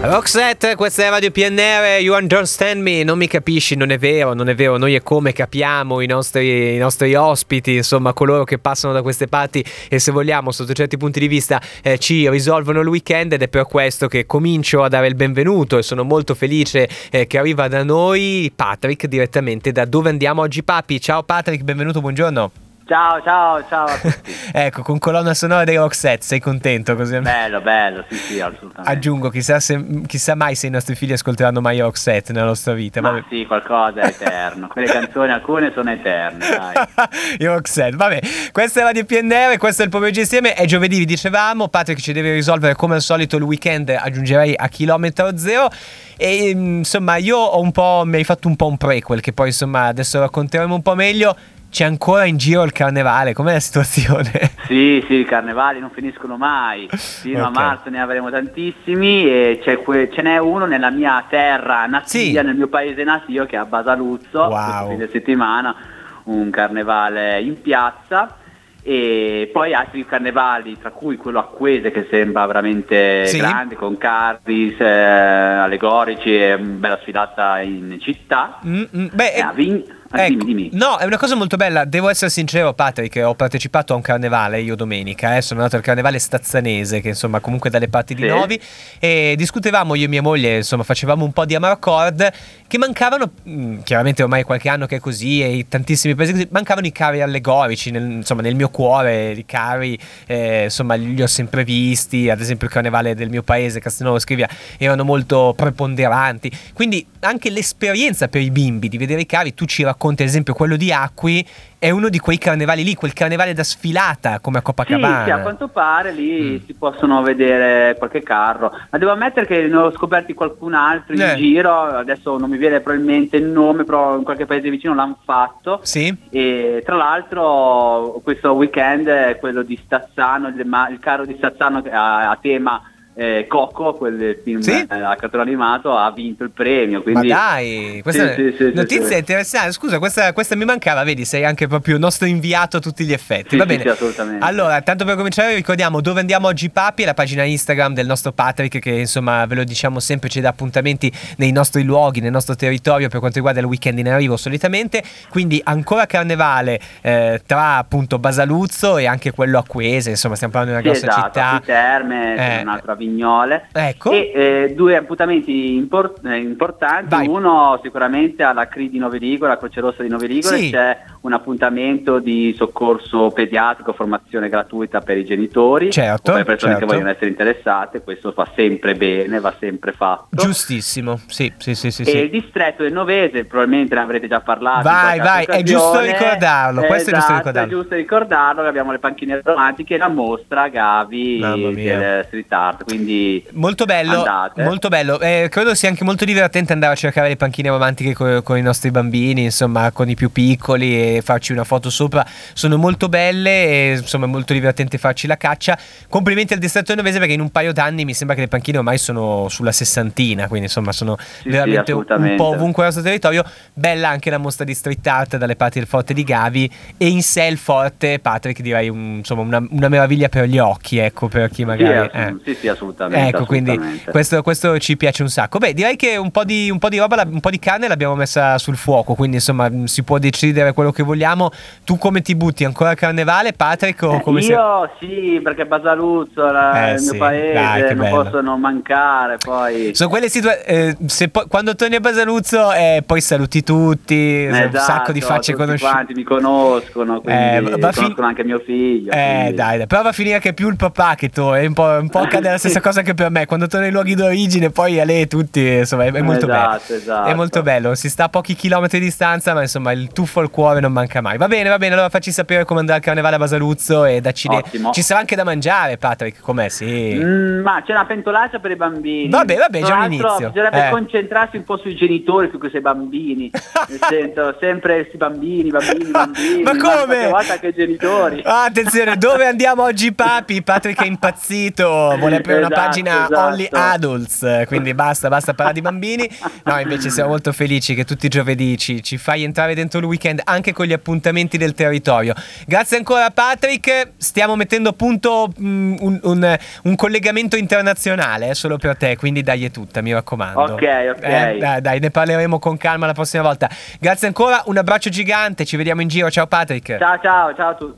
Roxette, questa è Radio PNR, you understand me, non mi capisci, non è vero, non è vero, noi è come capiamo i nostri, i nostri ospiti, insomma coloro che passano da queste parti e se vogliamo sotto certi punti di vista eh, ci risolvono il weekend ed è per questo che comincio a dare il benvenuto e sono molto felice eh, che arriva da noi Patrick direttamente da dove andiamo oggi papi, ciao Patrick, benvenuto, buongiorno. Ciao, ciao, ciao a tutti. ecco, con colonna sonora dei Roxette, sei contento così? Bello, bello, sì, sì, assolutamente. Aggiungo, chissà, se, chissà mai se i nostri figli ascolteranno mai Roxette nella nostra vita. Ma vabbè. sì, qualcosa è eterno. Quelle canzoni, alcune sono eterne, dai. Roxette, vabbè. Questa è Radio PNR, questo è il pomeriggio insieme, è giovedì, vi dicevamo, Patrick ci deve risolvere come al solito il weekend, aggiungerei a chilometro zero. E insomma, io ho un po', mi hai fatto un po' un prequel che poi insomma adesso racconteremo un po' meglio c'è ancora in giro il carnevale, com'è la situazione? Sì, sì, i carnevali non finiscono mai, fino okay. a marzo ne avremo tantissimi e que- ce n'è uno nella mia terra natia, sì. nel mio paese natio che è a Basaluzzo, wow. questo fine settimana, un carnevale in piazza e poi altri carnevali, tra cui quello acquese che sembra veramente sì. grande, con carri eh, allegorici e una bella sfilata in città. Mm-hmm. Beh, e ha vinto Ah, ecco, dimmi, dimmi. No, è una cosa molto bella. Devo essere sincero, Patrick, ho partecipato a un carnevale io domenica. Eh, sono andato al carnevale stazzanese, che insomma comunque dalle parti di sì. Novi. E discutevamo io e mia moglie, insomma, facevamo un po' di amarcord. Che mancavano, mm, chiaramente ormai qualche anno che è così, e tantissimi paesi così, mancavano i carri allegorici. Nel, insomma, nel mio cuore i carri, eh, insomma, li ho sempre visti. Ad esempio, il carnevale del mio paese, Castelnuovo Scrivia, erano molto preponderanti. Quindi anche l'esperienza per i bimbi di vedere i carri, tu ci racconti racconti, ad esempio quello di Acqui, è uno di quei carnevali lì, quel carnevale da sfilata come a Copacabana. Sì, sì a quanto pare lì mm. si possono vedere qualche carro, ma devo ammettere che ne ho scoperti qualcun altro in eh. giro, adesso non mi viene probabilmente il nome, però in qualche paese vicino l'hanno fatto. Sì. E tra l'altro questo weekend è quello di Stazzano, il, il carro di Stazzano a, a tema eh, Coco, quel film sì? eh, a cartone animato, ha vinto il premio. Quindi... Ma dai, questa sì, sì, notizia interessante. Scusa, questa, questa, mi mancava, vedi, sei anche proprio il nostro inviato a tutti gli effetti. Va bene. assolutamente. Allora, tanto per cominciare, ricordiamo dove andiamo oggi, Papi, la pagina Instagram del nostro Patrick, che insomma ve lo diciamo sempre, ci dà appuntamenti nei nostri luoghi, nel nostro territorio per quanto riguarda il weekend in arrivo solitamente. Quindi ancora carnevale eh, tra appunto Basaluzzo e anche quello Acquese, insomma, stiamo parlando di una grossa esatto, città. Terme, eh, un'altra Vignole ecco. e eh, due appuntamenti import- eh, importanti, Vai. uno sicuramente alla CRI di Noveligole, alla Croce Rossa di Noveligole, sì. c'è un appuntamento di soccorso pediatrico, formazione gratuita per i genitori certo, per le persone certo. che vogliono essere interessate, questo fa sempre bene, va sempre fatto. Giustissimo, sì, sì, sì. sì e sì. il distretto del Novese, probabilmente ne avrete già parlato. Vai, vai, è giusto ricordarlo, questo esatto, è giusto ricordarlo. È giusto ricordarlo che abbiamo le panchine romantiche e la mostra Gavi del street art, quindi molto bello, andate. molto bello. Eh, credo sia anche molto divertente andare a cercare le panchine romantiche con, con i nostri bambini, insomma, con i più piccoli farci una foto sopra. Sono molto belle e insomma è molto divertente farci la caccia. Complimenti al distretto novese perché in un paio d'anni mi sembra che le panchine ormai sono sulla sessantina quindi insomma sono sì, veramente sì, un po' ovunque nel nostro territorio. Bella anche la mostra di street art dalle parti del forte di Gavi e in sé il forte Patrick direi un, insomma una, una, meraviglia per gli occhi ecco per chi magari sì, eh. sì, sì assolutamente ecco assolutamente. quindi questo, questo, ci piace un sacco. Beh direi che un po' di, un po' di roba un po' di carne l'abbiamo messa sul fuoco quindi insomma si può decidere quello che vogliamo tu come ti butti? Ancora a carnevale, Patrick? O come Io sei? sì, perché Basaluzzo, la, eh, il mio sì. paese, Dai, non bello. possono mancare. Poi. Sono quelle situazioni. Eh, po- quando torni a Basaluzzo, eh, poi saluti tutti, esatto, un sacco di facce conosciute. Quanti mi conoscono, quindi eh, va conoscono fin- anche mio figlio. Eh, dai, dai, però va a finire che più il papà che tu. È un po', un po accade la stessa cosa che per me. Quando torni ai luoghi d'origine, poi a lei tutti, insomma, è, è molto esatto, bello. Esatto. È molto bello. Si sta a pochi chilometri di distanza, ma insomma, il tuffo al cuore non manca mai. Va bene, va bene. Allora facci sapere come andrà il carnevale a Basaluzzo e dacci le... Ci sarà anche da mangiare, Patrick, com'è? Sì. Mm, ma c'è una pentolaccia per i bambini. Vabbè, vabbè, già un inizio. Bisognerebbe eh. concentrarsi un po' sui genitori più che sui bambini. Nel senso, sempre questi bambini, bambini, bambini. ma come? volta che genitori. Ah, attenzione, dove andiamo oggi, papi? Patrick è impazzito, vuole aprire esatto, una pagina esatto. Only Adults, quindi basta, basta parlare di bambini. No, invece siamo molto felici che tutti i giovedì ci, ci fai entrare dentro il weekend anche con gli appuntamenti del territorio. Grazie ancora Patrick, stiamo mettendo a punto mm, un, un, un, collegamento internazionale eh, solo per te, quindi dai tutta, mi raccomando. Ok, ok. Eh, dai, dai, ne parleremo con calma la prossima volta. Grazie ancora, un abbraccio gigante, ci vediamo in giro, ciao Patrick. Ciao ciao, ciao a tutti.